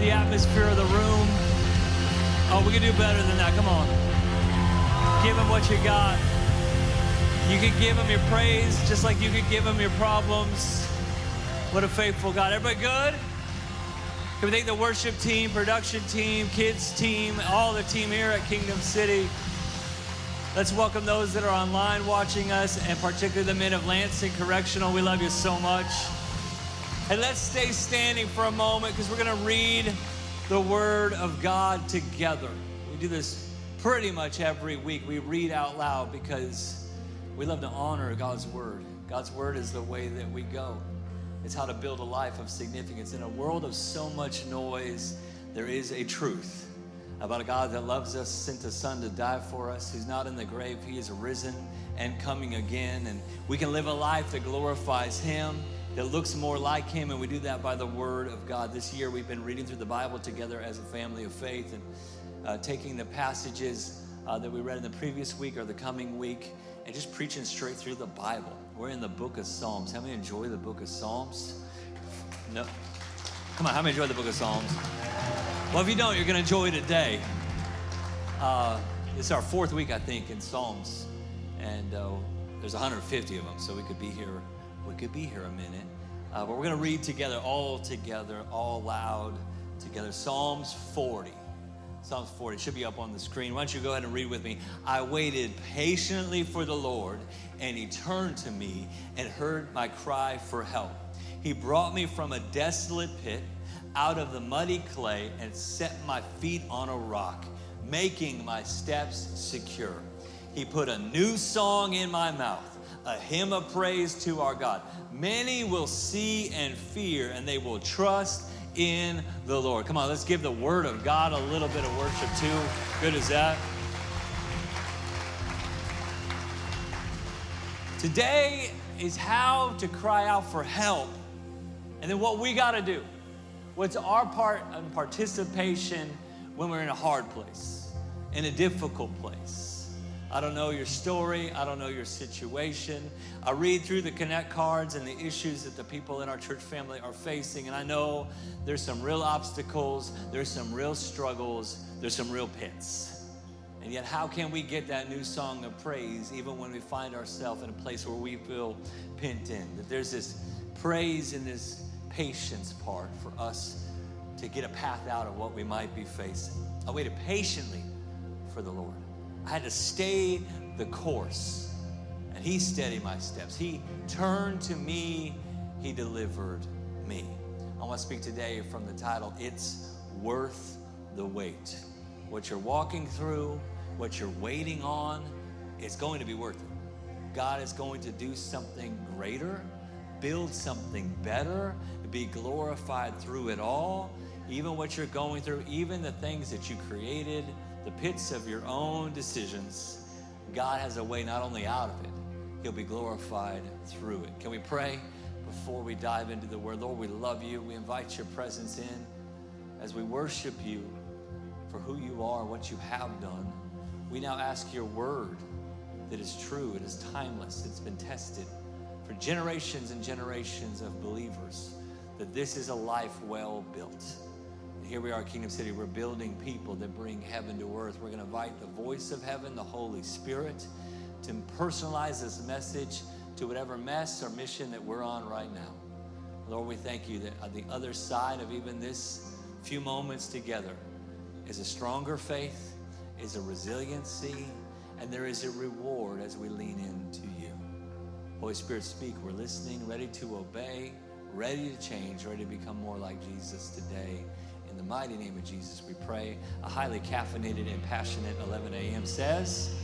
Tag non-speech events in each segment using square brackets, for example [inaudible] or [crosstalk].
the atmosphere of the room. Oh, we can do better than that. Come on. Give him what you got. You can give him your praise just like you could give him your problems. What a faithful God. Everybody good? Can we thank the worship team, production team, kids team, all the team here at Kingdom City? Let's welcome those that are online watching us, and particularly the men of Lansing Correctional. We love you so much. And let's stay standing for a moment because we're going to read the Word of God together. We do this pretty much every week. We read out loud because we love to honor God's Word. God's Word is the way that we go, it's how to build a life of significance. In a world of so much noise, there is a truth about a God that loves us, sent a son to die for us, who's not in the grave. He is risen and coming again. And we can live a life that glorifies Him, that looks more like Him, and we do that by the Word of God. This year, we've been reading through the Bible together as a family of faith and uh, taking the passages uh, that we read in the previous week or the coming week and just preaching straight through the Bible. We're in the book of Psalms. How many enjoy the book of Psalms? No. Come on, how many enjoy the book of Psalms? Well, if you don't, you're going to enjoy today. Uh, it's our fourth week, I think, in Psalms, and uh, there's 150 of them, so we could be here. We could be here a minute, uh, but we're going to read together, all together, all loud together. Psalms 40. Psalms 40 should be up on the screen. Why don't you go ahead and read with me? I waited patiently for the Lord, and He turned to me and heard my cry for help. He brought me from a desolate pit out of the muddy clay and set my feet on a rock, making my steps secure. He put a new song in my mouth, a hymn of praise to our God. Many will see and fear, and they will trust in the Lord. Come on, let's give the word of God a little bit of worship too. Good as that. Today is how to cry out for help, and then what we got to do. What's our part and participation when we're in a hard place, in a difficult place? I don't know your story. I don't know your situation. I read through the Connect cards and the issues that the people in our church family are facing, and I know there's some real obstacles, there's some real struggles, there's some real pits. And yet, how can we get that new song of praise even when we find ourselves in a place where we feel pent in? That there's this praise and this patience part for us to get a path out of what we might be facing. I waited patiently for the Lord. I had to stay the course, and He steadied my steps. He turned to me, He delivered me. I want to speak today from the title It's Worth the Wait. What you're walking through, what you're waiting on, it's going to be worth it. God is going to do something greater, build something better, be glorified through it all, even what you're going through, even the things that you created, the pits of your own decisions. God has a way not only out of it, He'll be glorified through it. Can we pray before we dive into the Word? Lord, we love you. We invite your presence in as we worship you for who you are, what you have done. We now ask your Word that is true, it is timeless, it's been tested for generations and generations of believers that this is a life well built. Here we are, Kingdom City. We're building people that bring heaven to earth. We're going to invite the voice of heaven, the Holy Spirit, to personalize this message to whatever mess or mission that we're on right now. Lord, we thank you that on the other side of even this few moments together is a stronger faith, is a resiliency, and there is a reward as we lean into you. Holy Spirit, speak. We're listening, ready to obey ready to change, ready to become more like Jesus today. The mighty name of Jesus, we pray. A highly caffeinated and passionate 11 a.m. says,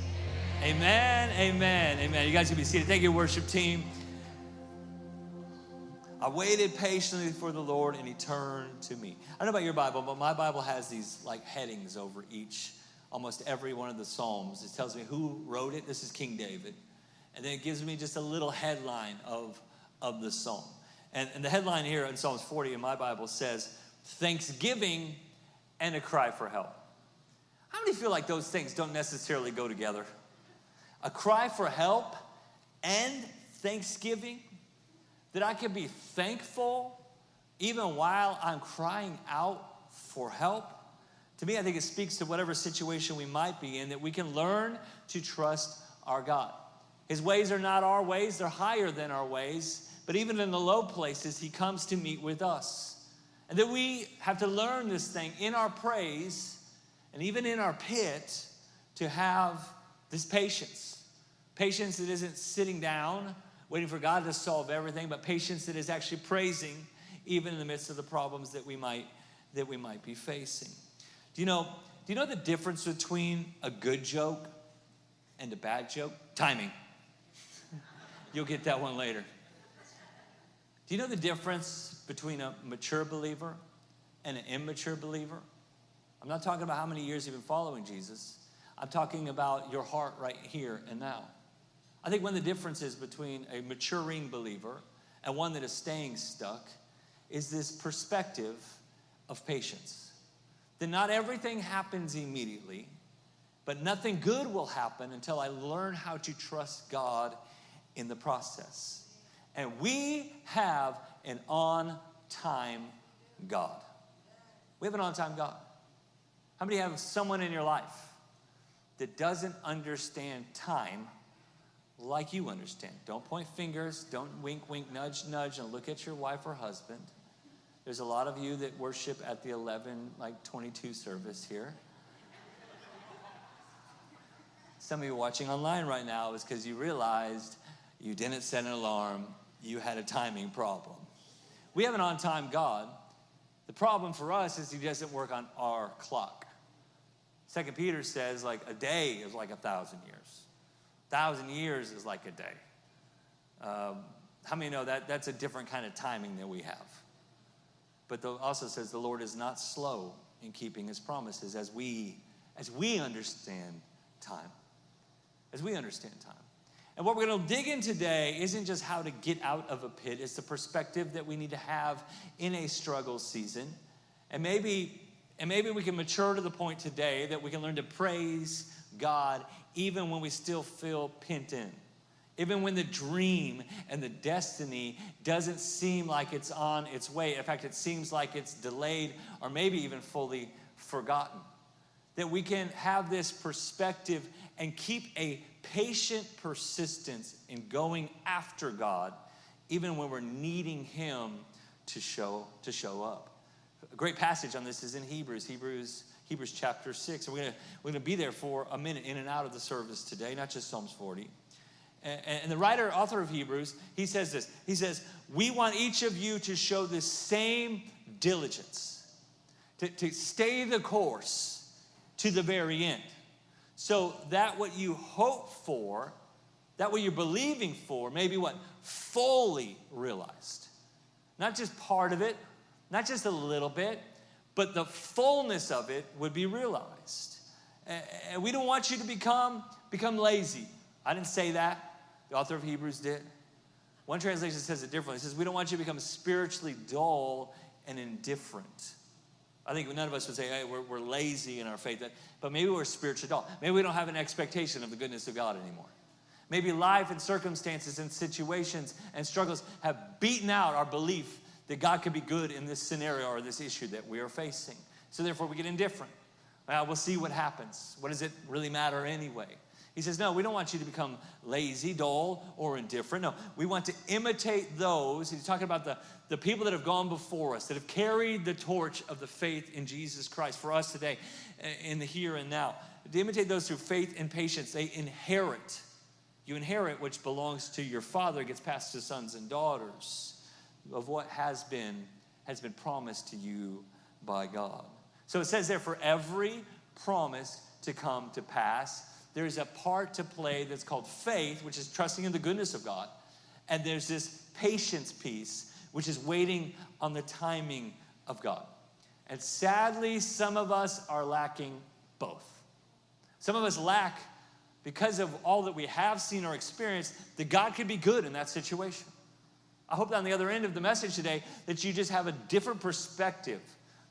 Amen, amen, amen. You guys can be seated. Thank you, worship team. I waited patiently for the Lord and he turned to me. I don't know about your Bible, but my Bible has these like headings over each, almost every one of the Psalms. It tells me who wrote it. This is King David. And then it gives me just a little headline of, of the psalm. And, and the headline here in Psalms 40 in my Bible says, Thanksgiving and a cry for help. How many feel like those things don't necessarily go together? A cry for help and thanksgiving? That I can be thankful even while I'm crying out for help. To me, I think it speaks to whatever situation we might be in that we can learn to trust our God. His ways are not our ways, they're higher than our ways. But even in the low places, He comes to meet with us. And that we have to learn this thing in our praise and even in our pit to have this patience. Patience that isn't sitting down, waiting for God to solve everything, but patience that is actually praising even in the midst of the problems that we might that we might be facing. Do you know, do you know the difference between a good joke and a bad joke? Timing. [laughs] You'll get that one later. Do you know the difference between a mature believer and an immature believer? I'm not talking about how many years you've been following Jesus. I'm talking about your heart right here and now. I think one of the differences between a maturing believer and one that is staying stuck is this perspective of patience. That not everything happens immediately, but nothing good will happen until I learn how to trust God in the process. And we have an on time God. We have an on time God. How many have someone in your life that doesn't understand time like you understand? Don't point fingers, don't wink, wink, nudge, nudge, and look at your wife or husband. There's a lot of you that worship at the 11, like 22 service here. Some of you watching online right now is because you realized you didn't set an alarm, you had a timing problem. We have an on time God. The problem for us is he doesn't work on our clock. Second Peter says, like, a day is like a thousand years. A thousand years is like a day. Um, how many know that that's a different kind of timing than we have? But also says the Lord is not slow in keeping his promises as we as we understand time. As we understand time. And what we're going to dig in today isn't just how to get out of a pit, it's the perspective that we need to have in a struggle season. And maybe and maybe we can mature to the point today that we can learn to praise God even when we still feel pent in. Even when the dream and the destiny doesn't seem like it's on its way. In fact, it seems like it's delayed or maybe even fully forgotten. That we can have this perspective and keep a patient persistence in going after God, even when we're needing Him to show, to show up. A great passage on this is in Hebrews, Hebrews, Hebrews chapter 6. And we're gonna, we're gonna be there for a minute in and out of the service today, not just Psalms 40. And, and the writer, author of Hebrews, he says this. He says, We want each of you to show the same diligence, to, to stay the course to the very end so that what you hope for, that what you're believing for, may be what? Fully realized. Not just part of it, not just a little bit, but the fullness of it would be realized. And we don't want you to become, become lazy. I didn't say that. The author of Hebrews did. One translation says it differently. It says, We don't want you to become spiritually dull and indifferent. I think none of us would say, hey, we're, we're lazy in our faith, but maybe we're spiritual dull. Maybe we don't have an expectation of the goodness of God anymore. Maybe life and circumstances and situations and struggles have beaten out our belief that God could be good in this scenario or this issue that we are facing. So therefore, we get indifferent. Well, we'll see what happens. What does it really matter anyway? He says, No, we don't want you to become lazy, dull, or indifferent. No, we want to imitate those. He's talking about the, the people that have gone before us, that have carried the torch of the faith in Jesus Christ for us today, eh, in the here and now. To imitate those through faith and patience, they inherit. You inherit which belongs to your father, gets passed to sons and daughters of what has been has been promised to you by God. So it says there for every promise to come to pass, there's a part to play that's called faith, which is trusting in the goodness of God. And there's this patience piece, which is waiting on the timing of God. And sadly, some of us are lacking both. Some of us lack, because of all that we have seen or experienced, that God could be good in that situation. I hope that on the other end of the message today, that you just have a different perspective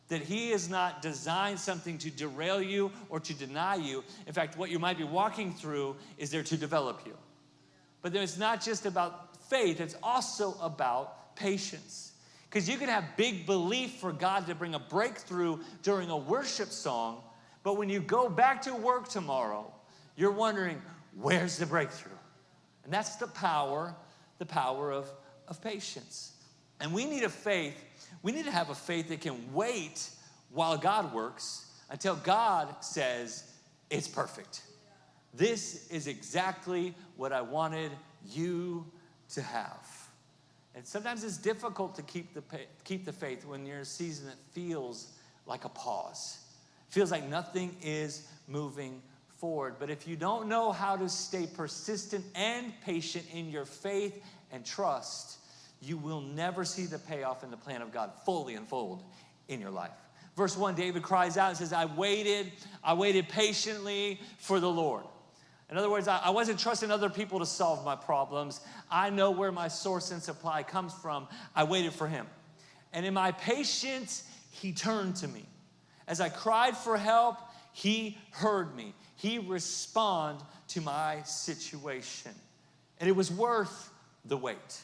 that He has not designed something to derail you or to deny you. In fact, what you might be walking through is there to develop you. But then it's not just about faith, it's also about patience. Because you can have big belief for God to bring a breakthrough during a worship song, but when you go back to work tomorrow, you're wondering, where's the breakthrough? And that's the power, the power of, of patience. And we need a faith, we need to have a faith that can wait while God works until God says, it's perfect. This is exactly what I wanted you to have. And sometimes it's difficult to keep the, keep the faith when you're in a season that feels like a pause. Feels like nothing is moving forward. But if you don't know how to stay persistent and patient in your faith and trust, you will never see the payoff in the plan of God fully unfold in your life. Verse 1, David cries out and says, I waited, I waited patiently for the Lord. In other words, I wasn't trusting other people to solve my problems. I know where my source and supply comes from. I waited for him. And in my patience, he turned to me. As I cried for help, he heard me. He responded to my situation. And it was worth the wait.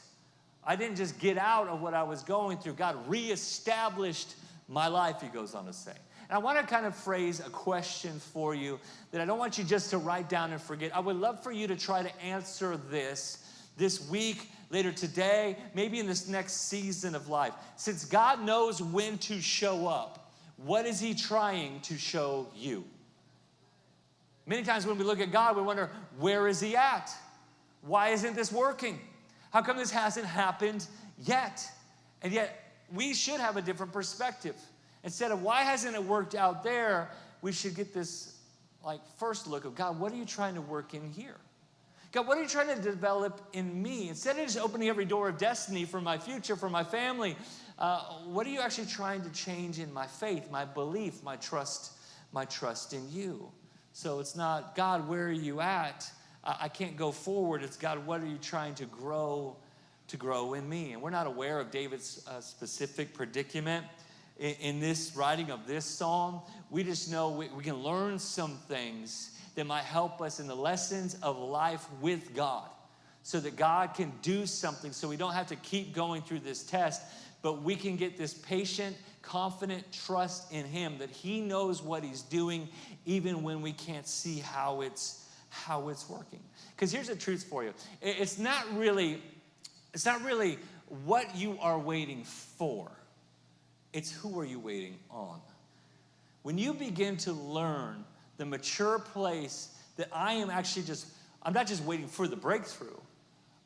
I didn't just get out of what I was going through. God reestablished my life, he goes on to say. And I want to kind of phrase a question for you that I don't want you just to write down and forget. I would love for you to try to answer this this week, later today, maybe in this next season of life. Since God knows when to show up, what is He trying to show you? Many times when we look at God, we wonder, where is He at? Why isn't this working? How come this hasn't happened yet? And yet, we should have a different perspective. Instead of why hasn't it worked out there, we should get this like first look of God, what are you trying to work in here? God, what are you trying to develop in me? Instead of just opening every door of destiny for my future, for my family, uh, what are you actually trying to change in my faith, my belief, my trust, my trust in you? So it's not, God, where are you at? I can't go forward. It's God, what are you trying to grow, to grow in me? And we're not aware of David's uh, specific predicament in, in this writing of this psalm, we just know we, we can learn some things that might help us in the lessons of life with God so that God can do something so we don't have to keep going through this test, but we can get this patient, confident trust in Him that He knows what He's doing even when we can't see how it's how it's working. Because here's the truth for you. It's not really, it's not really what you are waiting for. It's who are you waiting on? When you begin to learn the mature place that I am actually just, I'm not just waiting for the breakthrough,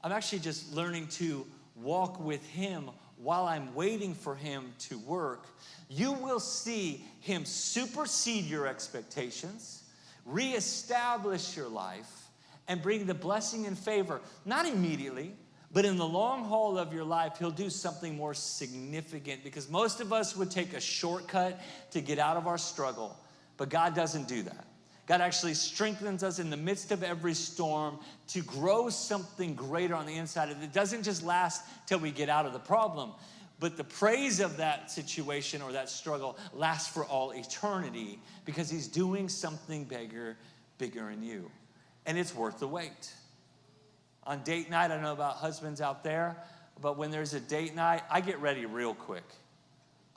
I'm actually just learning to walk with Him while I'm waiting for Him to work, you will see Him supersede your expectations, reestablish your life, and bring the blessing and favor, not immediately, but in the long haul of your life, He'll do something more significant because most of us would take a shortcut to get out of our struggle, but God doesn't do that. God actually strengthens us in the midst of every storm to grow something greater on the inside. It doesn't just last till we get out of the problem, but the praise of that situation or that struggle lasts for all eternity because He's doing something bigger, bigger in you. And it's worth the wait. On date night, I don't know about husbands out there, but when there's a date night, I get ready real quick.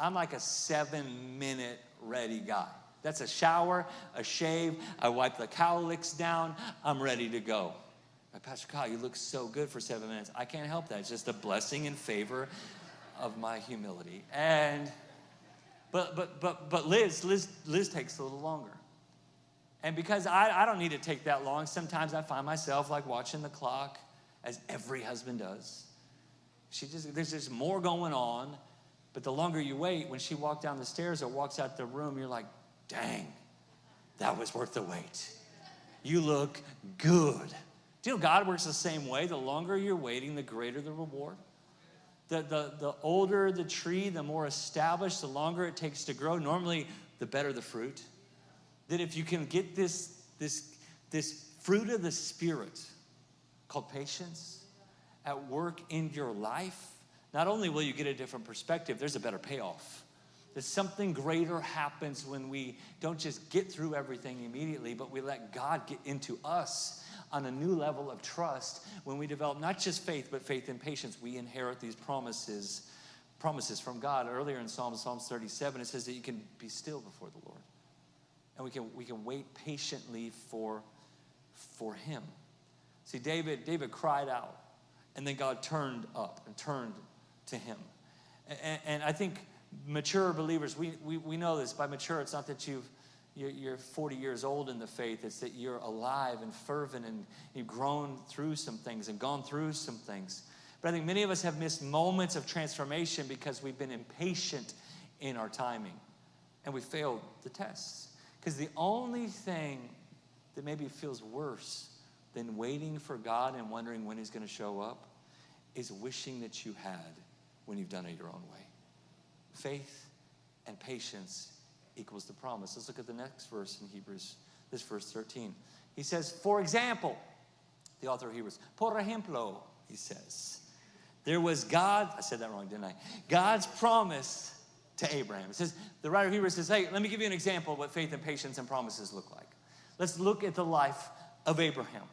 I'm like a seven minute ready guy. That's a shower, a shave, I wipe the cowlicks down, I'm ready to go. Pastor Kyle, you look so good for seven minutes. I can't help that. It's just a blessing and favor of my humility. And but but but but Liz, Liz, Liz takes a little longer. And because I, I don't need to take that long, sometimes I find myself like watching the clock, as every husband does. She just there's just more going on, but the longer you wait, when she walks down the stairs or walks out the room, you're like, dang, that was worth the wait. You look good. Do you know God works the same way? The longer you're waiting, the greater the reward. The, the, the older the tree, the more established, the longer it takes to grow. Normally, the better the fruit that if you can get this, this, this fruit of the Spirit called patience at work in your life, not only will you get a different perspective, there's a better payoff. That something greater happens when we don't just get through everything immediately, but we let God get into us on a new level of trust. When we develop not just faith, but faith and patience, we inherit these promises promises from God. Earlier in Psalms, Psalms 37, it says that you can be still before the Lord. And we can, we can wait patiently for, for him. See, David, David cried out, and then God turned up and turned to him. And, and I think mature believers, we, we, we know this. By mature, it's not that you've you're 40 years old in the faith. It's that you're alive and fervent and you've grown through some things and gone through some things. But I think many of us have missed moments of transformation because we've been impatient in our timing and we failed the tests. Because the only thing that maybe feels worse than waiting for God and wondering when He's going to show up is wishing that you had when you've done it your own way. Faith and patience equals the promise. Let's look at the next verse in Hebrews, this verse 13. He says, For example, the author of Hebrews, por ejemplo, he says, there was God, I said that wrong, didn't I? God's promise to Abraham. It says, the writer of Hebrews says, hey, let me give you an example of what faith and patience and promises look like. Let's look at the life of Abraham.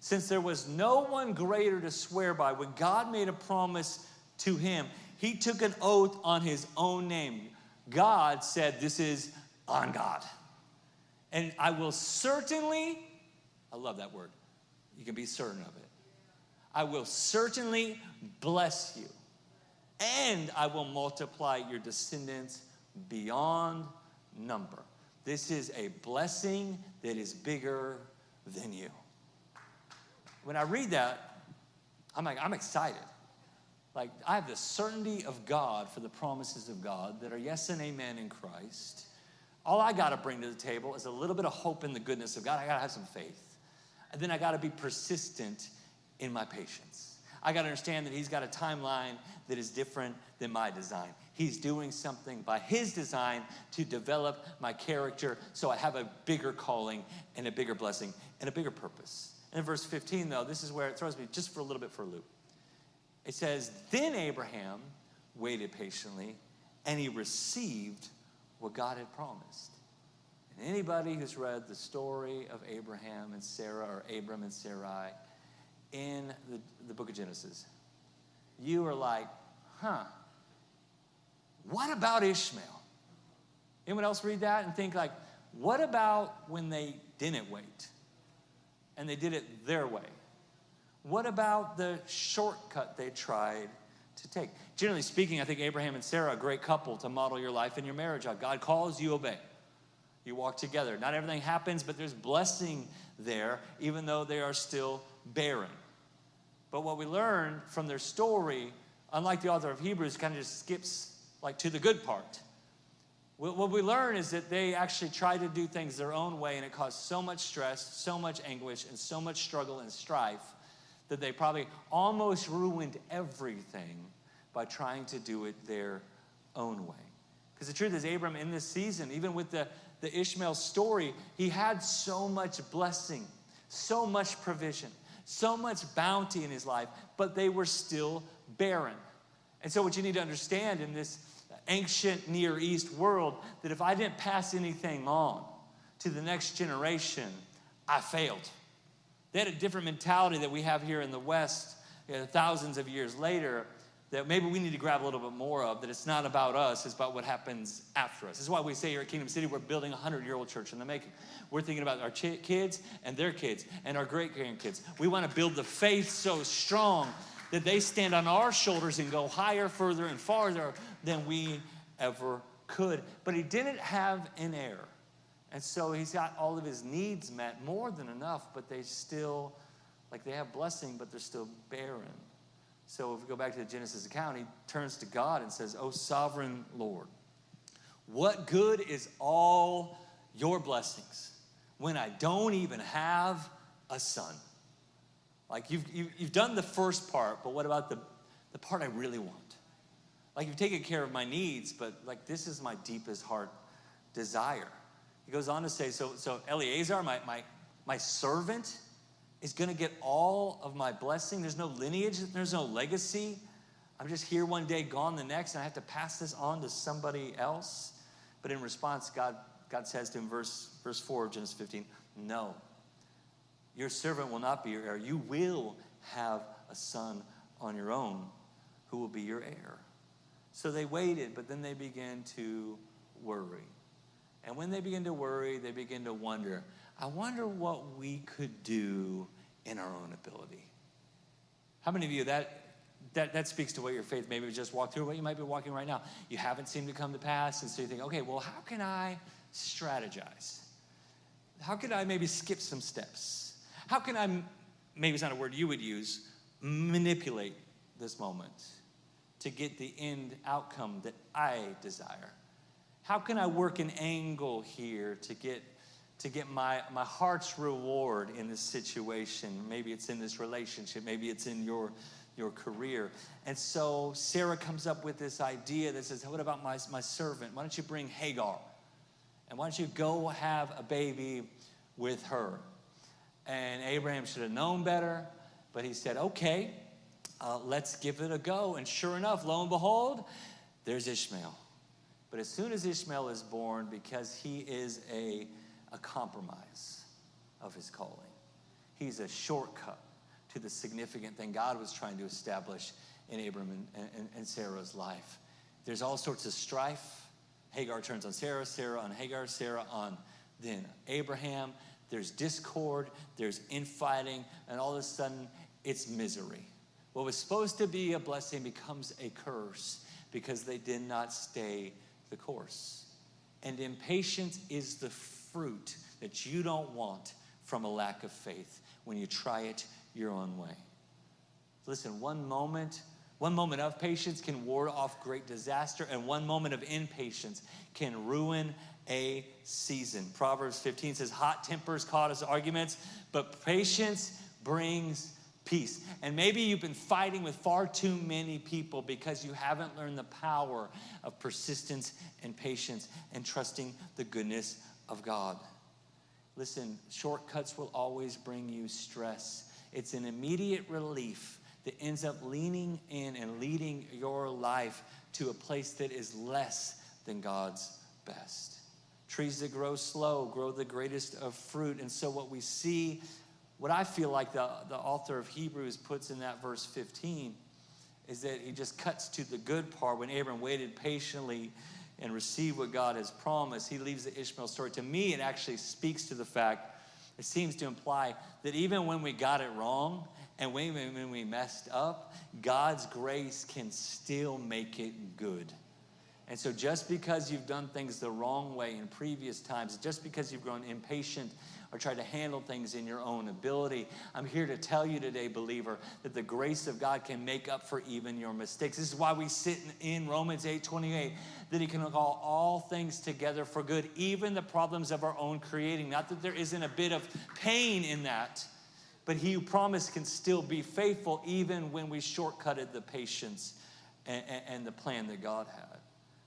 Since there was no one greater to swear by, when God made a promise to him, he took an oath on his own name. God said, This is on God. And I will certainly, I love that word, you can be certain of it. I will certainly bless you, and I will multiply your descendants beyond number. This is a blessing that is bigger than you. When I read that, I'm like, I'm excited. Like, I have the certainty of God for the promises of God that are yes and amen in Christ. All I got to bring to the table is a little bit of hope in the goodness of God. I got to have some faith. And then I got to be persistent in my patience. I got to understand that He's got a timeline that is different than my design. He's doing something by His design to develop my character so I have a bigger calling and a bigger blessing and a bigger purpose. And in verse 15, though, this is where it throws me just for a little bit for a loop. It says, Then Abraham waited patiently and he received what God had promised. And anybody who's read the story of Abraham and Sarah or Abram and Sarai in the, the book of Genesis, you are like, huh, what about Ishmael? Anyone else read that and think like, what about when they didn't wait and they did it their way? What about the shortcut they tried to take? Generally speaking, I think Abraham and Sarah a great couple to model your life and your marriage on. God calls, you obey. You walk together. Not everything happens, but there's blessing there, even though they are still barren. But what we learn from their story, unlike the author of Hebrews, kind of just skips like to the good part. What we learn is that they actually tried to do things their own way, and it caused so much stress, so much anguish, and so much struggle and strife that they probably almost ruined everything by trying to do it their own way. Because the truth is, Abram in this season, even with the, the Ishmael story, he had so much blessing, so much provision, so much bounty in his life, but they were still barren. And so, what you need to understand in this ancient Near East world, that if I didn't pass anything on to the next generation, I failed. They had a different mentality that we have here in the West you know, thousands of years later that maybe we need to grab a little bit more of, that it's not about us, it's about what happens after us. This is why we say here at Kingdom City, we're building a 100 year old church in the making. We're thinking about our ch- kids and their kids and our great grandkids. We want to build the faith so strong that they stand on our shoulders and go higher, further, and farther than we ever could. But he didn't have an heir. And so he's got all of his needs met, more than enough, but they still, like they have blessing, but they're still barren. So if we go back to the Genesis account, he turns to God and says, Oh, sovereign Lord, what good is all your blessings when I don't even have a son? Like you've, you've, done the first part, but what about the, the part I really want? Like you've taken care of my needs, but like this is my deepest heart desire. He goes on to say, so, so Eliezer, my, my, my servant, is going to get all of my blessing. There's no lineage, there's no legacy. I'm just here one day, gone the next, and I have to pass this on to somebody else. But in response, God, God says to him, verse, verse 4 of Genesis 15, No, your servant will not be your heir. You will have a son on your own who will be your heir. So they waited, but then they began to worry. And when they begin to worry, they begin to wonder I wonder what we could do in our own ability. How many of you that that, that speaks to what your faith maybe just walked through, what you might be walking right now. You haven't seemed to come to pass, and so you think, okay, well, how can I strategize? How can I maybe skip some steps? How can I, maybe it's not a word you would use, manipulate this moment to get the end outcome that I desire? How can I work an angle here to get to get my, my heart's reward in this situation? Maybe it's in this relationship, maybe it's in your your career. And so Sarah comes up with this idea that says, What about my, my servant? Why don't you bring Hagar? And why don't you go have a baby with her? And Abraham should have known better, but he said, Okay, uh, let's give it a go. And sure enough, lo and behold, there's Ishmael. But as soon as Ishmael is born, because he is a, a compromise of his calling, he's a shortcut to the significant thing God was trying to establish in Abram and, and, and Sarah's life. There's all sorts of strife. Hagar turns on Sarah, Sarah on Hagar, Sarah on then Abraham. There's discord, there's infighting, and all of a sudden it's misery. What was supposed to be a blessing becomes a curse because they did not stay the course. And impatience is the fruit that you don't want from a lack of faith. When you try it, your own way. Listen, one moment, one moment of patience can ward off great disaster, and one moment of impatience can ruin a season. Proverbs 15 says, Hot tempers cause arguments, but patience brings peace. And maybe you've been fighting with far too many people because you haven't learned the power of persistence and patience and trusting the goodness of God. Listen, shortcuts will always bring you stress it's an immediate relief that ends up leaning in and leading your life to a place that is less than God's best. Trees that grow slow grow the greatest of fruit. And so, what we see, what I feel like the, the author of Hebrews puts in that verse 15, is that he just cuts to the good part when Abram waited patiently and received what God has promised. He leaves the Ishmael story. To me, it actually speaks to the fact it seems to imply that even when we got it wrong and when, when we messed up, God's grace can still make it good. And so, just because you've done things the wrong way in previous times, just because you've grown impatient or try to handle things in your own ability, I'm here to tell you today, believer, that the grace of God can make up for even your mistakes. This is why we sit in Romans 8 28 that He can call all things together for good, even the problems of our own creating. Not that there isn't a bit of pain in that, but He who promised can still be faithful even when we shortcutted the patience and, and, and the plan that God had.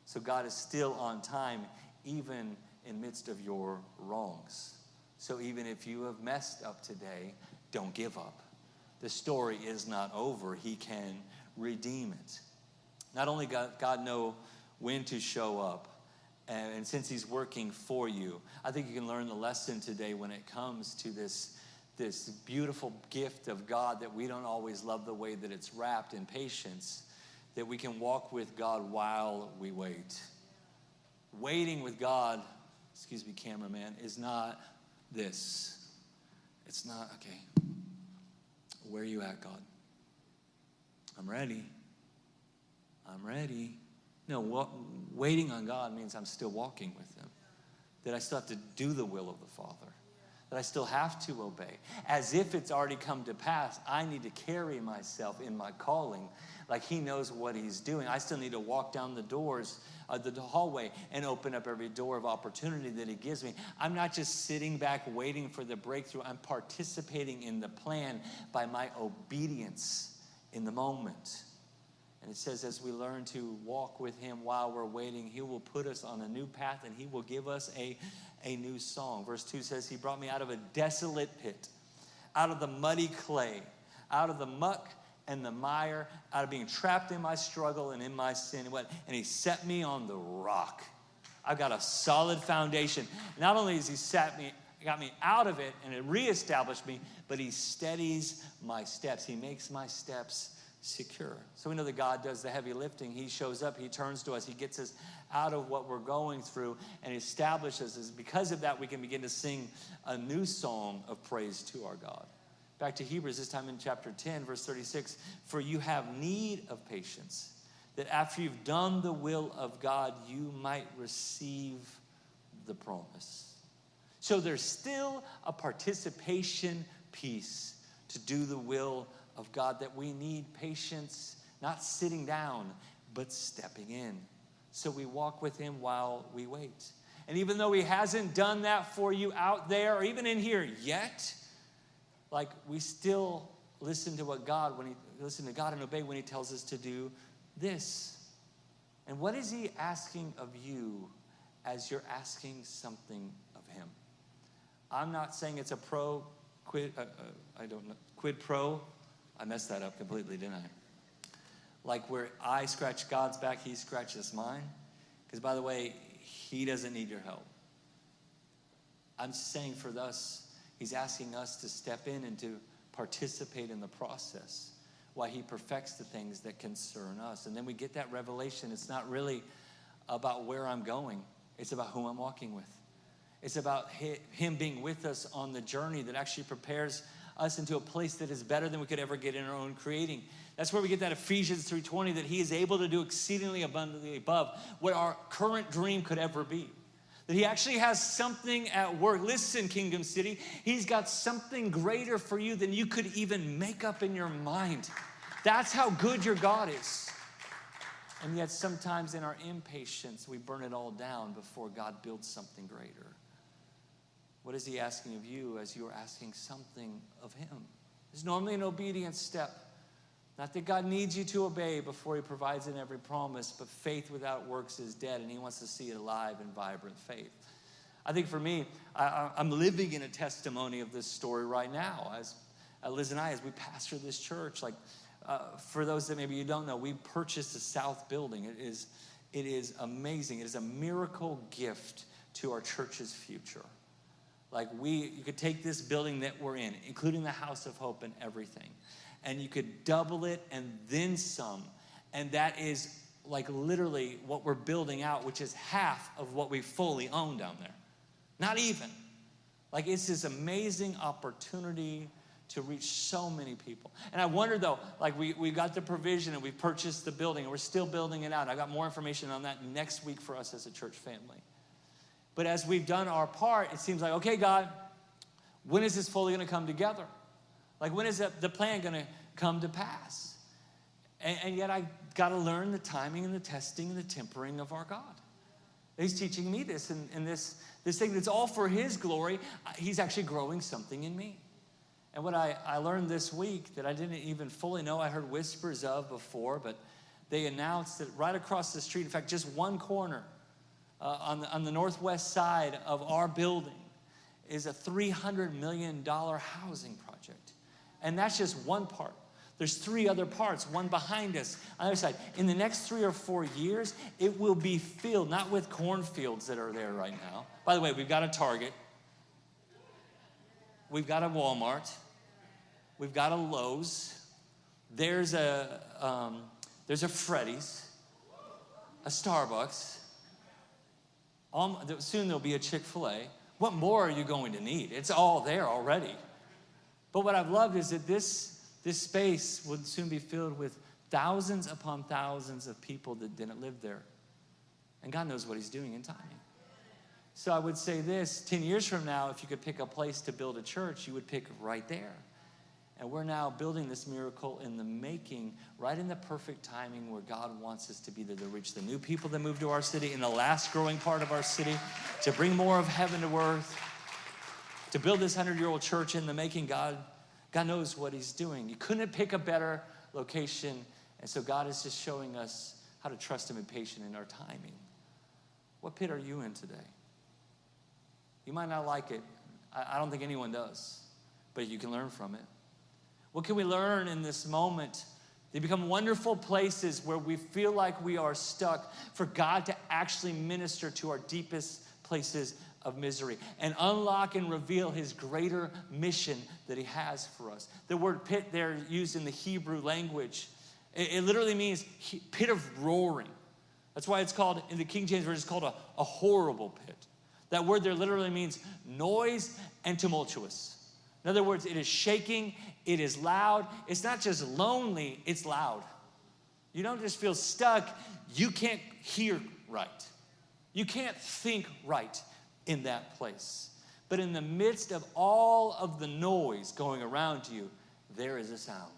So God is still on time, even in midst of your wrongs. So even if you have messed up today, don't give up. The story is not over. He can redeem it. Not only God, God know when to show up. And, and since He's working for you, I think you can learn the lesson today when it comes to this, this beautiful gift of God that we don't always love the way that it's wrapped in patience, that we can walk with God while we wait. Waiting with God, excuse me, cameraman, is not this. It's not, okay, where are you at, God? I'm ready. I'm ready. No, waiting on God means I'm still walking with Him. That I still have to do the will of the Father. That I still have to obey. As if it's already come to pass, I need to carry myself in my calling like He knows what He's doing. I still need to walk down the doors uh, of the hallway and open up every door of opportunity that He gives me. I'm not just sitting back waiting for the breakthrough, I'm participating in the plan by my obedience in the moment. And it says, as we learn to walk with Him while we're waiting, He will put us on a new path and He will give us a, a new song. Verse 2 says, He brought me out of a desolate pit, out of the muddy clay, out of the muck and the mire, out of being trapped in my struggle and in my sin. And, what, and He set me on the rock. I've got a solid foundation. Not only has He set me, got me out of it and it reestablished me, but He steadies my steps. He makes my steps secure. So we know that God does the heavy lifting. He shows up, He turns to us, He gets us out of what we're going through and establishes us. Because of that, we can begin to sing a new song of praise to our God. Back to Hebrews, this time in chapter 10, verse 36 For you have need of patience, that after you've done the will of God, you might receive the promise. So there's still a participation piece to do the will of God that we need patience, not sitting down, but stepping in. So we walk with Him while we wait. And even though He hasn't done that for you out there or even in here yet, like we still listen to what God, when He listen to God and obey when He tells us to do this. And what is He asking of you as you're asking something of Him? I'm not saying it's a pro quid, uh, uh, I don't know, quid pro. I messed that up completely, didn't I? Like where I scratch God's back, He scratches mine. Because by the way, He doesn't need your help. I'm saying for us, He's asking us to step in and to participate in the process while He perfects the things that concern us. And then we get that revelation. It's not really about where I'm going, it's about who I'm walking with. It's about Him being with us on the journey that actually prepares us into a place that is better than we could ever get in our own creating. That's where we get that Ephesians 3:20 that he is able to do exceedingly abundantly above what our current dream could ever be. That he actually has something at work. Listen, Kingdom City, he's got something greater for you than you could even make up in your mind. That's how good your God is. And yet, sometimes in our impatience, we burn it all down before God builds something greater. What is he asking of you as you are asking something of him? It's normally an obedience step. Not that God needs you to obey before he provides in every promise, but faith without works is dead, and he wants to see it alive and vibrant faith. I think for me, I, am living in a testimony of this story right now as uh, Liz and I, as we pastor this church. Like, uh, for those that maybe you don't know, we purchased a south building. It is, it is amazing. It is a miracle gift to our church's future. Like we, you could take this building that we're in, including the House of Hope and everything, and you could double it and then some. And that is like literally what we're building out, which is half of what we fully own down there. Not even. Like it's this amazing opportunity to reach so many people. And I wonder though, like we, we got the provision and we purchased the building and we're still building it out. I got more information on that next week for us as a church family. But as we've done our part, it seems like, okay, God, when is this fully going to come together? Like, when is the plan going to come to pass? And, and yet, I got to learn the timing and the testing and the tempering of our God. He's teaching me this, and, and this, this thing that's all for His glory, He's actually growing something in me. And what I, I learned this week that I didn't even fully know, I heard whispers of before, but they announced that right across the street, in fact, just one corner, uh, on, the, on the northwest side of our building is a $300 million housing project. And that's just one part. There's three other parts, one behind us, on the other side. In the next three or four years, it will be filled, not with cornfields that are there right now. By the way, we've got a Target, we've got a Walmart, we've got a Lowe's, there's a, um, there's a Freddy's, a Starbucks, um, soon there'll be a Chick fil A. What more are you going to need? It's all there already. But what I've loved is that this, this space would soon be filled with thousands upon thousands of people that didn't live there. And God knows what He's doing in timing. So I would say this 10 years from now, if you could pick a place to build a church, you would pick right there. And we're now building this miracle in the making, right in the perfect timing where God wants us to be there to reach the new people that move to our city in the last growing part of our city, to bring more of heaven to earth, to build this hundred year old church in the making. God, God knows what He's doing. You couldn't pick a better location. And so God is just showing us how to trust Him and patient in our timing. What pit are you in today? You might not like it. I don't think anyone does, but you can learn from it. What can we learn in this moment? They become wonderful places where we feel like we are stuck for God to actually minister to our deepest places of misery and unlock and reveal his greater mission that he has for us. The word pit there used in the Hebrew language It, it literally means pit of roaring. That's why it's called, in the King James Version, it's called a, a horrible pit. That word there literally means noise and tumultuous. In other words, it is shaking, it is loud. It's not just lonely, it's loud. You don't just feel stuck, you can't hear right. You can't think right in that place. But in the midst of all of the noise going around you, there is a sound.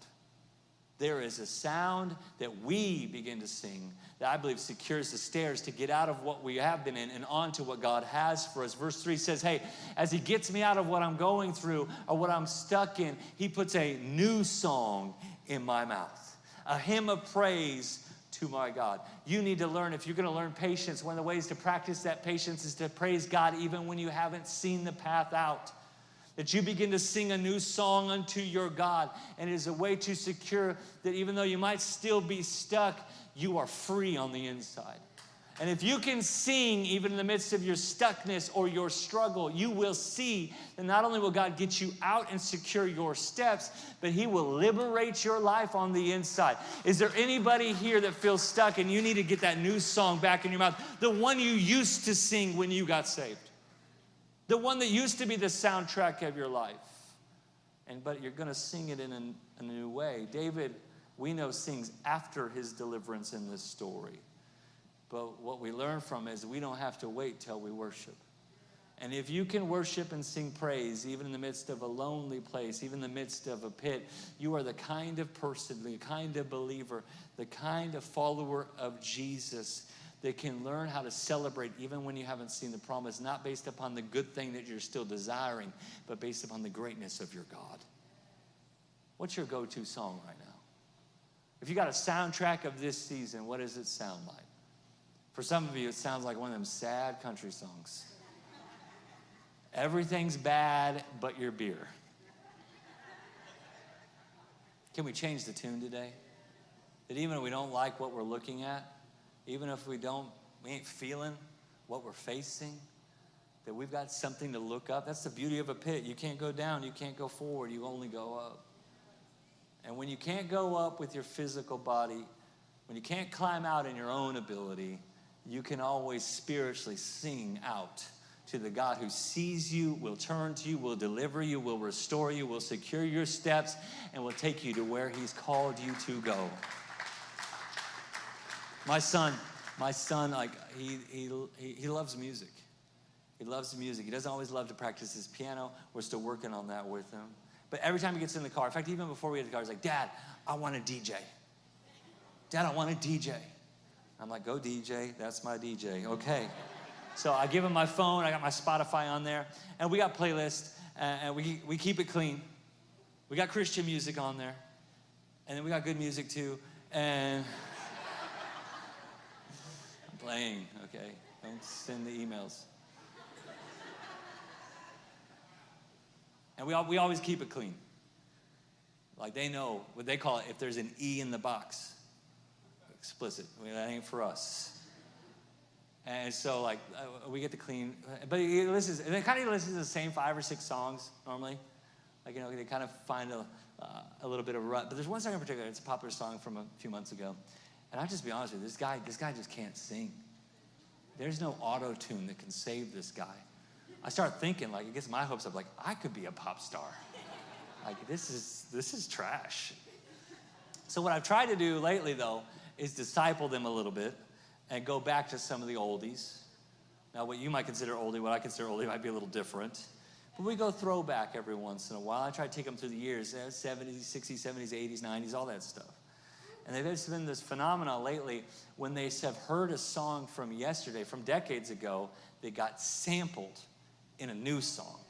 There is a sound that we begin to sing that I believe secures the stairs to get out of what we have been in and onto what God has for us. Verse 3 says, Hey, as He gets me out of what I'm going through or what I'm stuck in, He puts a new song in my mouth, a hymn of praise to my God. You need to learn, if you're going to learn patience, one of the ways to practice that patience is to praise God even when you haven't seen the path out that you begin to sing a new song unto your God. And it is a way to secure that even though you might still be stuck, you are free on the inside. And if you can sing even in the midst of your stuckness or your struggle, you will see that not only will God get you out and secure your steps, but He will liberate your life on the inside. Is there anybody here that feels stuck and you need to get that new song back in your mouth? The one you used to sing when you got saved, the one that used to be the soundtrack of your life. And but you're going to sing it in a, a new way. David we know sings after his deliverance in this story. But what we learn from is we don't have to wait till we worship. And if you can worship and sing praise, even in the midst of a lonely place, even in the midst of a pit, you are the kind of person, the kind of believer, the kind of follower of Jesus that can learn how to celebrate even when you haven't seen the promise, not based upon the good thing that you're still desiring, but based upon the greatness of your God. What's your go to song right now? If you got a soundtrack of this season, what does it sound like? For some of you, it sounds like one of them sad country songs. Everything's bad but your beer. Can we change the tune today? That even if we don't like what we're looking at, even if we don't, we ain't feeling what we're facing, that we've got something to look up. That's the beauty of a pit. You can't go down, you can't go forward, you only go up. And when you can't go up with your physical body, when you can't climb out in your own ability, you can always spiritually sing out to the God who sees you, will turn to you, will deliver you, will restore you, will secure your steps, and will take you to where He's called you to go. My son, my son, like he he he loves music. He loves music. He doesn't always love to practice his piano. We're still working on that with him. But every time he gets in the car, in fact, even before we get the car, he's like, Dad, I want a DJ. Dad, I want a DJ. I'm like, go DJ, that's my DJ. Okay. So I give him my phone, I got my Spotify on there, and we got playlists, and we, we keep it clean. We got Christian music on there, and then we got good music too, and [laughs] I'm playing, okay? Don't send the emails. And we, we always keep it clean. Like they know what they call it if there's an E in the box. Explicit. I mean, that ain't for us. And so, like, uh, we get to clean. But he listens, and they kind of listens to the same five or six songs normally. Like, you know, they kind of find a, uh, a little bit of rut. But there's one song in particular, it's a popular song from a few months ago. And I'll just be honest with you, this guy, this guy just can't sing. There's no auto tune that can save this guy. I start thinking, like, it gets my hopes up, like, I could be a pop star. Like, this is, this is trash. So, what I've tried to do lately, though, is disciple them a little bit and go back to some of the oldies. Now, what you might consider oldie, what I consider oldie, might be a little different. But we go throwback every once in a while. I try to take them through the years 70s, 60s, 70s, 80s, 90s, all that stuff. And they've been this phenomenon lately when they have heard a song from yesterday, from decades ago, that got sampled in a new song.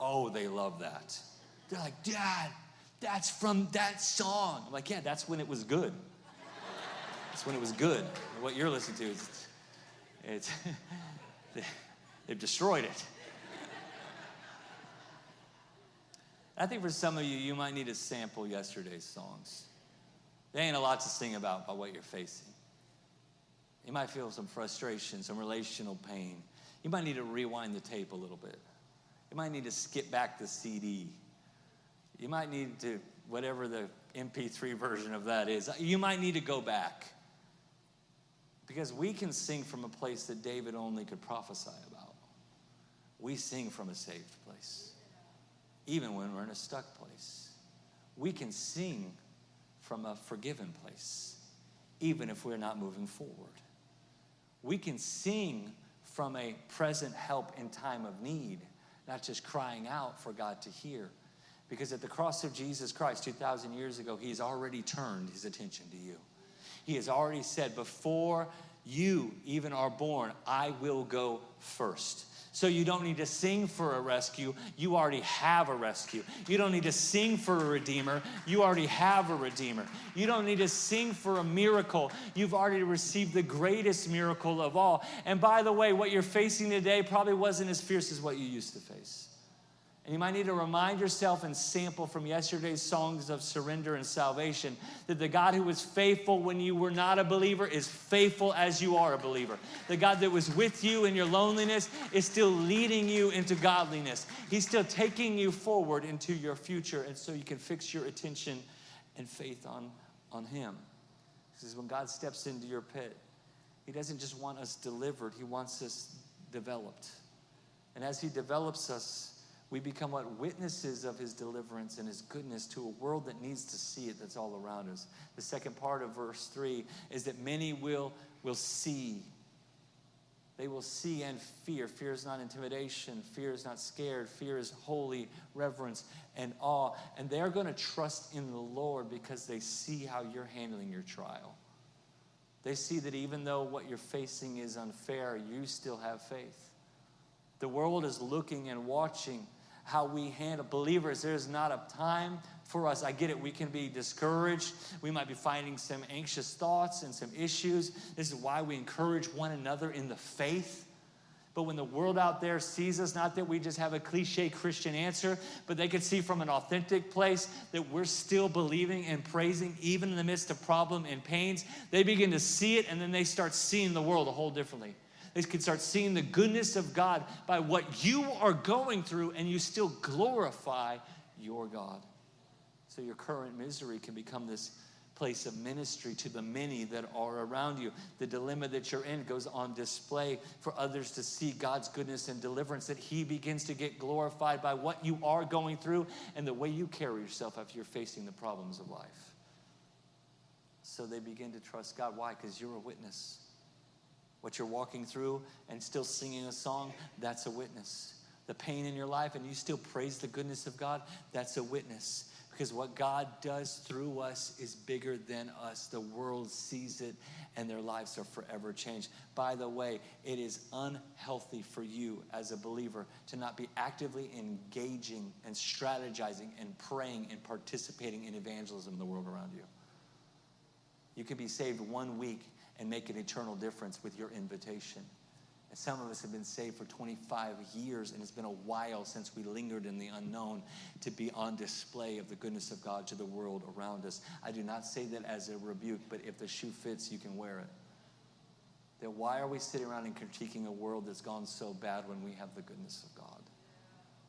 Oh, they love that. They're like, Dad, that's from that song. I'm like, yeah, that's when it was good. That's when it was good. What you're listening to is, it's, [laughs] they've destroyed it. I think for some of you, you might need to sample yesterday's songs. There ain't a lot to sing about by what you're facing. You might feel some frustration, some relational pain. You might need to rewind the tape a little bit. You might need to skip back the CD. You might need to, whatever the MP3 version of that is. You might need to go back. Because we can sing from a place that David only could prophesy about. We sing from a saved place, even when we're in a stuck place. We can sing from a forgiven place, even if we're not moving forward. We can sing from a present help in time of need, not just crying out for God to hear. Because at the cross of Jesus Christ 2,000 years ago, He's already turned His attention to you. He has already said, Before you even are born, I will go first. So you don't need to sing for a rescue. You already have a rescue. You don't need to sing for a redeemer. You already have a redeemer. You don't need to sing for a miracle. You've already received the greatest miracle of all. And by the way, what you're facing today probably wasn't as fierce as what you used to face. And you might need to remind yourself and sample from yesterday's songs of surrender and salvation that the God who was faithful when you were not a believer is faithful as you are a believer. The God that was with you in your loneliness is still leading you into godliness. He's still taking you forward into your future, and so you can fix your attention and faith on, on Him. Because when God steps into your pit, He doesn't just want us delivered, He wants us developed. And as He develops us, we become what? Witnesses of his deliverance and his goodness to a world that needs to see it that's all around us. The second part of verse 3 is that many will will see. They will see and fear. Fear is not intimidation. Fear is not scared. Fear is holy reverence and awe. And they're going to trust in the lord because they see how you're handling your trial. They see that even though what you're facing is unfair you still have faith. The world is looking and watching how we handle believers. There's not a time for us. I get it. We can be discouraged. We might be finding some anxious thoughts and some issues. This is why we encourage one another in the faith. But when the world out there sees us, not that we just have a cliche Christian answer, but they can see from an authentic place that we're still believing and praising, even in the midst of problem and pains, they begin to see it and then they start seeing the world a whole differently. They can start seeing the goodness of God by what you are going through, and you still glorify your God. So your current misery can become this place of ministry to the many that are around you. The dilemma that you're in goes on display for others to see God's goodness and deliverance, that He begins to get glorified by what you are going through and the way you carry yourself after you're facing the problems of life. So they begin to trust God. Why? Because you're a witness what you're walking through and still singing a song, that's a witness. The pain in your life and you still praise the goodness of God, that's a witness. Because what God does through us is bigger than us. The world sees it and their lives are forever changed. By the way, it is unhealthy for you as a believer to not be actively engaging and strategizing and praying and participating in evangelism in the world around you. You can be saved one week and make an eternal difference with your invitation. And some of us have been saved for 25 years, and it's been a while since we lingered in the unknown to be on display of the goodness of God to the world around us. I do not say that as a rebuke, but if the shoe fits, you can wear it. Then why are we sitting around and critiquing a world that's gone so bad when we have the goodness of God?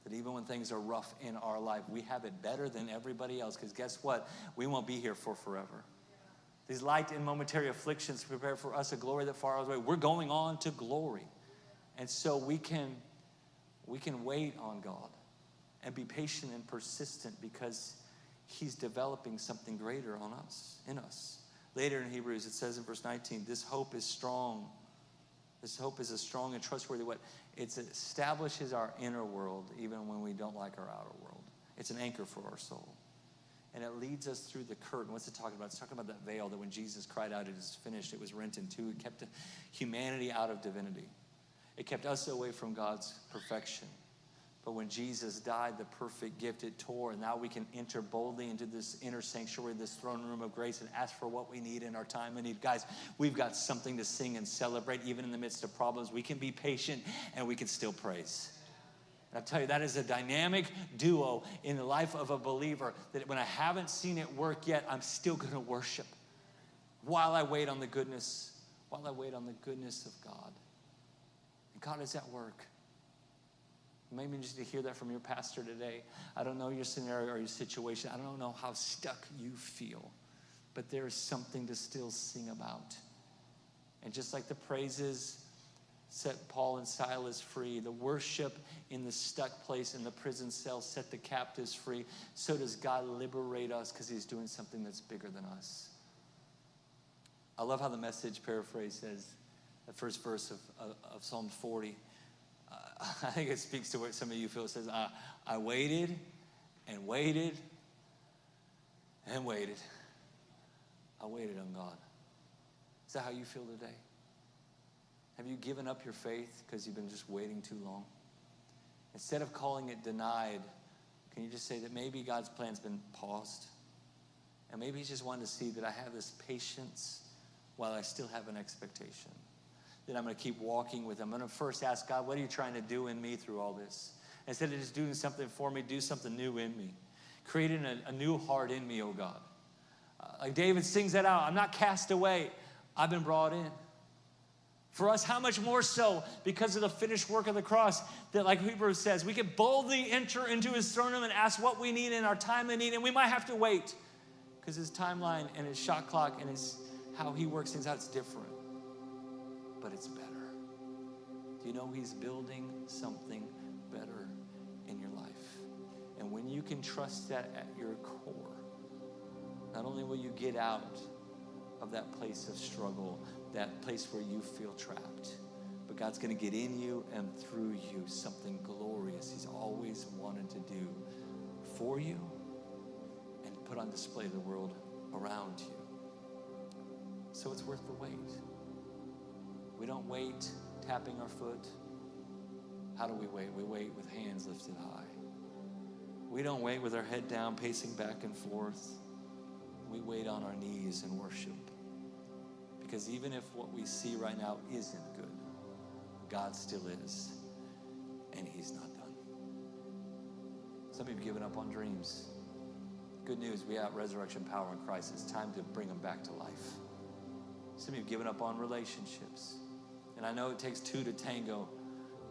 That even when things are rough in our life, we have it better than everybody else, because guess what? We won't be here for forever. These light and momentary afflictions prepare for us a glory that far away. We're going on to glory. And so we can we can wait on God and be patient and persistent because he's developing something greater on us, in us. Later in Hebrews it says in verse 19, this hope is strong. This hope is a strong and trustworthy what it establishes our inner world even when we don't like our outer world. It's an anchor for our soul and it leads us through the curtain. What's it talking about? It's talking about that veil that when Jesus cried out, It is finished, it was rent in two. It kept humanity out of divinity, it kept us away from God's perfection. But when Jesus died, the perfect gift, it tore, and now we can enter boldly into this inner sanctuary, this throne room of grace, and ask for what we need in our time of need. Guys, we've got something to sing and celebrate, even in the midst of problems. We can be patient and we can still praise. And I'll tell you, that is a dynamic duo in the life of a believer that when I haven't seen it work yet, I'm still going to worship while I wait on the goodness, while I wait on the goodness of God. And God is at work. Maybe you just to hear that from your pastor today. I don't know your scenario or your situation. I don't know how stuck you feel, but there is something to still sing about. And just like the praises set Paul and Silas free, the worship in the stuck place in the prison cell set the captives free, so does God liberate us because he's doing something that's bigger than us. I love how the message paraphrase says, the first verse of, of, of Psalm 40. Uh, [laughs] I think it speaks to what some of you feel. It says, I, I waited and waited and waited. I waited on God. Is that how you feel today? Have you given up your faith because you've been just waiting too long? Instead of calling it denied, can you just say that maybe God's plan's been paused? And maybe He's just wanting to see that I have this patience while I still have an expectation. That I'm going to keep walking with Him. I'm going to first ask God, what are you trying to do in me through all this? Instead of just doing something for me, do something new in me. Creating a, a new heart in me, oh God. Uh, like David sings that out I'm not cast away, I've been brought in. For us, how much more so because of the finished work of the cross that, like Hebrews says, we can boldly enter into his throne room and ask what we need in our time of need, and we might have to wait because his timeline and his shot clock and his how he works things out is different. But it's better. Do you know he's building something better in your life? And when you can trust that at your core, not only will you get out of that place of struggle, that place where you feel trapped. But God's going to get in you and through you something glorious He's always wanted to do for you and put on display the world around you. So it's worth the wait. We don't wait tapping our foot. How do we wait? We wait with hands lifted high. We don't wait with our head down, pacing back and forth. We wait on our knees and worship. Because even if what we see right now isn't good, God still is, and He's not done. Some of you have given up on dreams. Good news, we have resurrection power in Christ. It's time to bring them back to life. Some of you have given up on relationships. And I know it takes two to tango,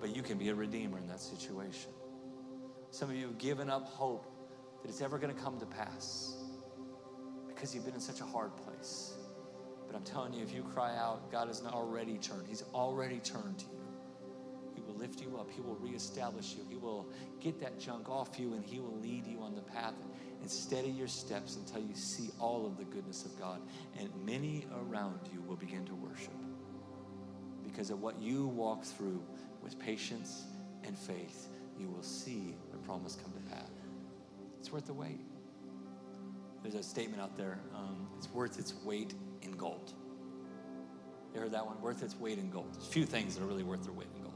but you can be a redeemer in that situation. Some of you have given up hope that it's ever going to come to pass because you've been in such a hard place. But I'm telling you, if you cry out, God has already turned. He's already turned to you. He will lift you up. He will reestablish you. He will get that junk off you and He will lead you on the path and steady your steps until you see all of the goodness of God. And many around you will begin to worship because of what you walk through with patience and faith. You will see the promise come to pass. It's worth the wait. There's a statement out there. Um, it's worth its weight in gold. You heard that one? Worth its weight in gold. There's a few things that are really worth their weight in gold.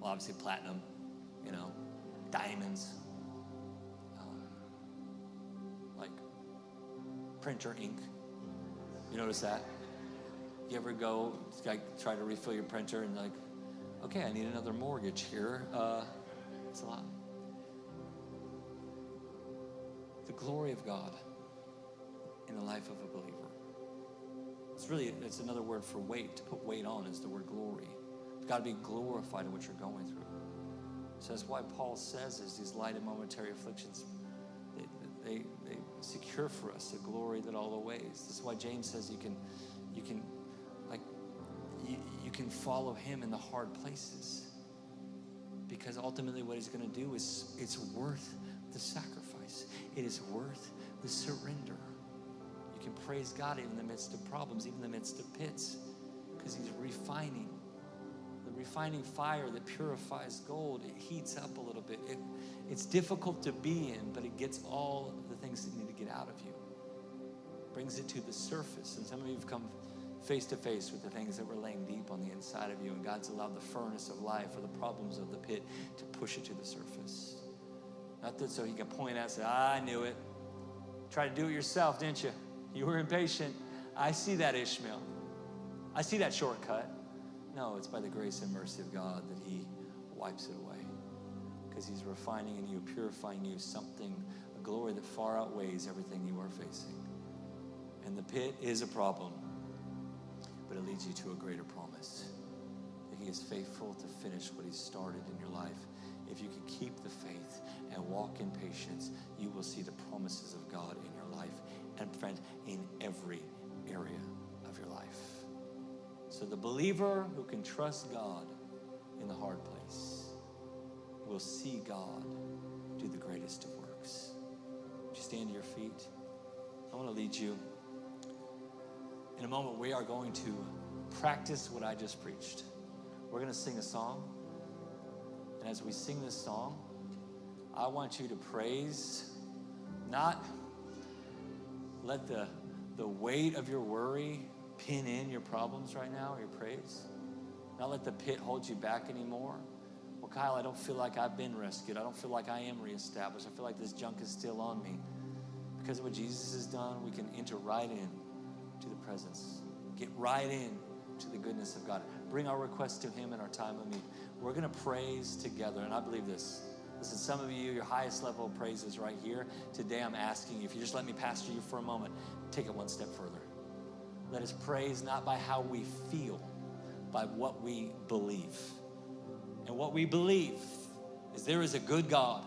Well, obviously platinum, you know, diamonds, um, like printer ink. You notice that? You ever go like try to refill your printer and like, okay, I need another mortgage here. Uh, it's a lot. The glory of God in the life of a believer. It's really, it's another word for weight. To put weight on is the word glory. You've got to be glorified in what you're going through. So that's why Paul says is these light and momentary afflictions, they, they, they secure for us a glory that all aways. This is why James says you can, you can, like, you, you can follow him in the hard places. Because ultimately what he's going to do is, it's worth the sacrifice. It is worth the surrender can praise God even in the midst of problems, even in the midst of pits, because He's refining. The refining fire that purifies gold, it heats up a little bit. It, it's difficult to be in, but it gets all the things that need to get out of you. Brings it to the surface. And some of you have come face to face with the things that were laying deep on the inside of you, and God's allowed the furnace of life or the problems of the pit to push it to the surface. Not that so He can point out and say, ah, I knew it. Try to do it yourself, didn't you? You were impatient. I see that, Ishmael. I see that shortcut. No, it's by the grace and mercy of God that He wipes it away. Because He's refining in you, purifying you something, a glory that far outweighs everything you are facing. And the pit is a problem, but it leads you to a greater promise that He is faithful to finish what He started in your life. if you can keep the faith and walk in patience, you will see the promises of God in. And friends, in every area of your life. So the believer who can trust God in the hard place will see God do the greatest of works. Would you stand to your feet? I want to lead you. In a moment, we are going to practice what I just preached. We're going to sing a song. And as we sing this song, I want you to praise, not let the, the weight of your worry pin in your problems right now, your praise. Not let the pit hold you back anymore. Well, Kyle, I don't feel like I've been rescued. I don't feel like I am reestablished. I feel like this junk is still on me. Because of what Jesus has done, we can enter right in to the presence. Get right in to the goodness of God. Bring our requests to Him in our time of need. We're going to praise together, and I believe this. Listen, some of you, your highest level of praise is right here. Today, I'm asking you, if you just let me pastor you for a moment, take it one step further. Let us praise not by how we feel, by what we believe. And what we believe is there is a good God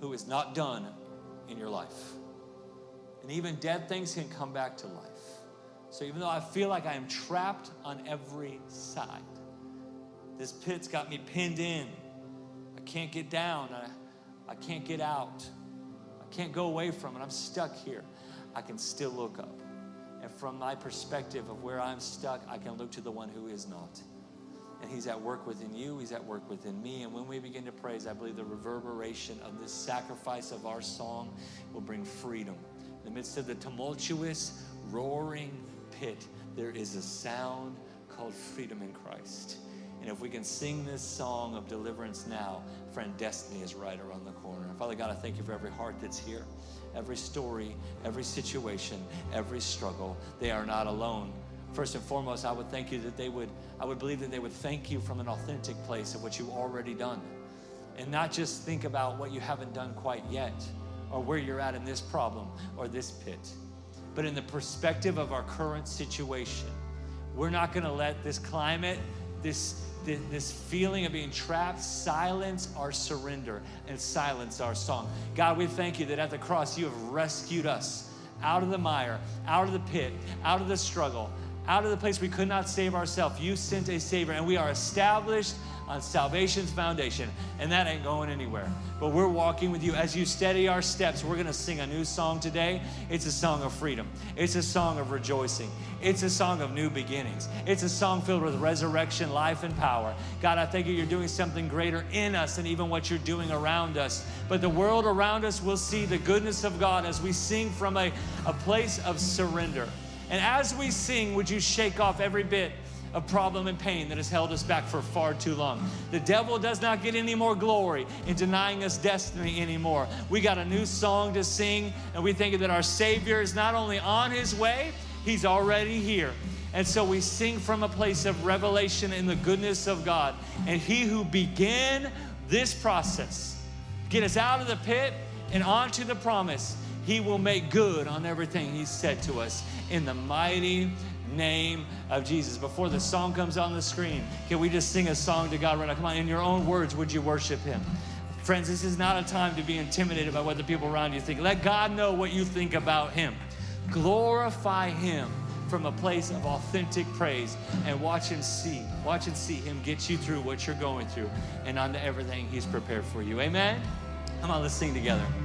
who is not done in your life. And even dead things can come back to life. So even though I feel like I am trapped on every side, this pit's got me pinned in. Can't get down. I, I can't get out. I can't go away from it. I'm stuck here. I can still look up. And from my perspective of where I'm stuck, I can look to the one who is not. And he's at work within you, he's at work within me. And when we begin to praise, I believe the reverberation of this sacrifice of our song will bring freedom. In the midst of the tumultuous, roaring, pit, there is a sound called freedom in Christ. And if we can sing this song of deliverance now, friend, destiny is right around the corner. Father God, I thank you for every heart that's here, every story, every situation, every struggle. They are not alone. First and foremost, I would thank you that they would, I would believe that they would thank you from an authentic place of what you've already done. And not just think about what you haven't done quite yet or where you're at in this problem or this pit but in the perspective of our current situation. We're not to let this climate, this, this feeling of being trapped, silence our surrender and silence our song. God, we thank you that at the cross you have rescued us out of the mire, out of the pit, out of the struggle, out of the place we could not save ourselves. You sent a Savior, and we are established on salvation's foundation, and that ain't going anywhere. But we're walking with you. As you steady our steps, we're to sing a new song today. It's a song of freedom, it's a song of rejoicing, it's a song of new beginnings, it's a song filled with resurrection, life, and power. God, I thank you, you're doing something greater in us than even what you're doing around us. But the world around us will see the goodness of God as we sing from a, a place of surrender. And as we sing, would you shake off every bit of problem and pain that has held us back for far too long. The devil does not get any more glory in denying us destiny anymore. We got a new song to sing, and we think that our Savior is not only on his way, he's already here. And so we sing from a place of revelation in the goodness of God. And he who began this process, get us out of the pit and onto the promise, he will make good on everything he said to us in the mighty name of Jesus. Before the song comes on the screen, can we just sing a song to God right now? Come on, in your own words, would you worship Him? Friends, this is not a time to be intimidated by what the people around you think. Let God know what you think about Him. Glorify Him from a place of authentic praise and watch and see, watch and see Him get you through what you're going through and onto everything He's prepared for you. Amen? Come on, let's sing together.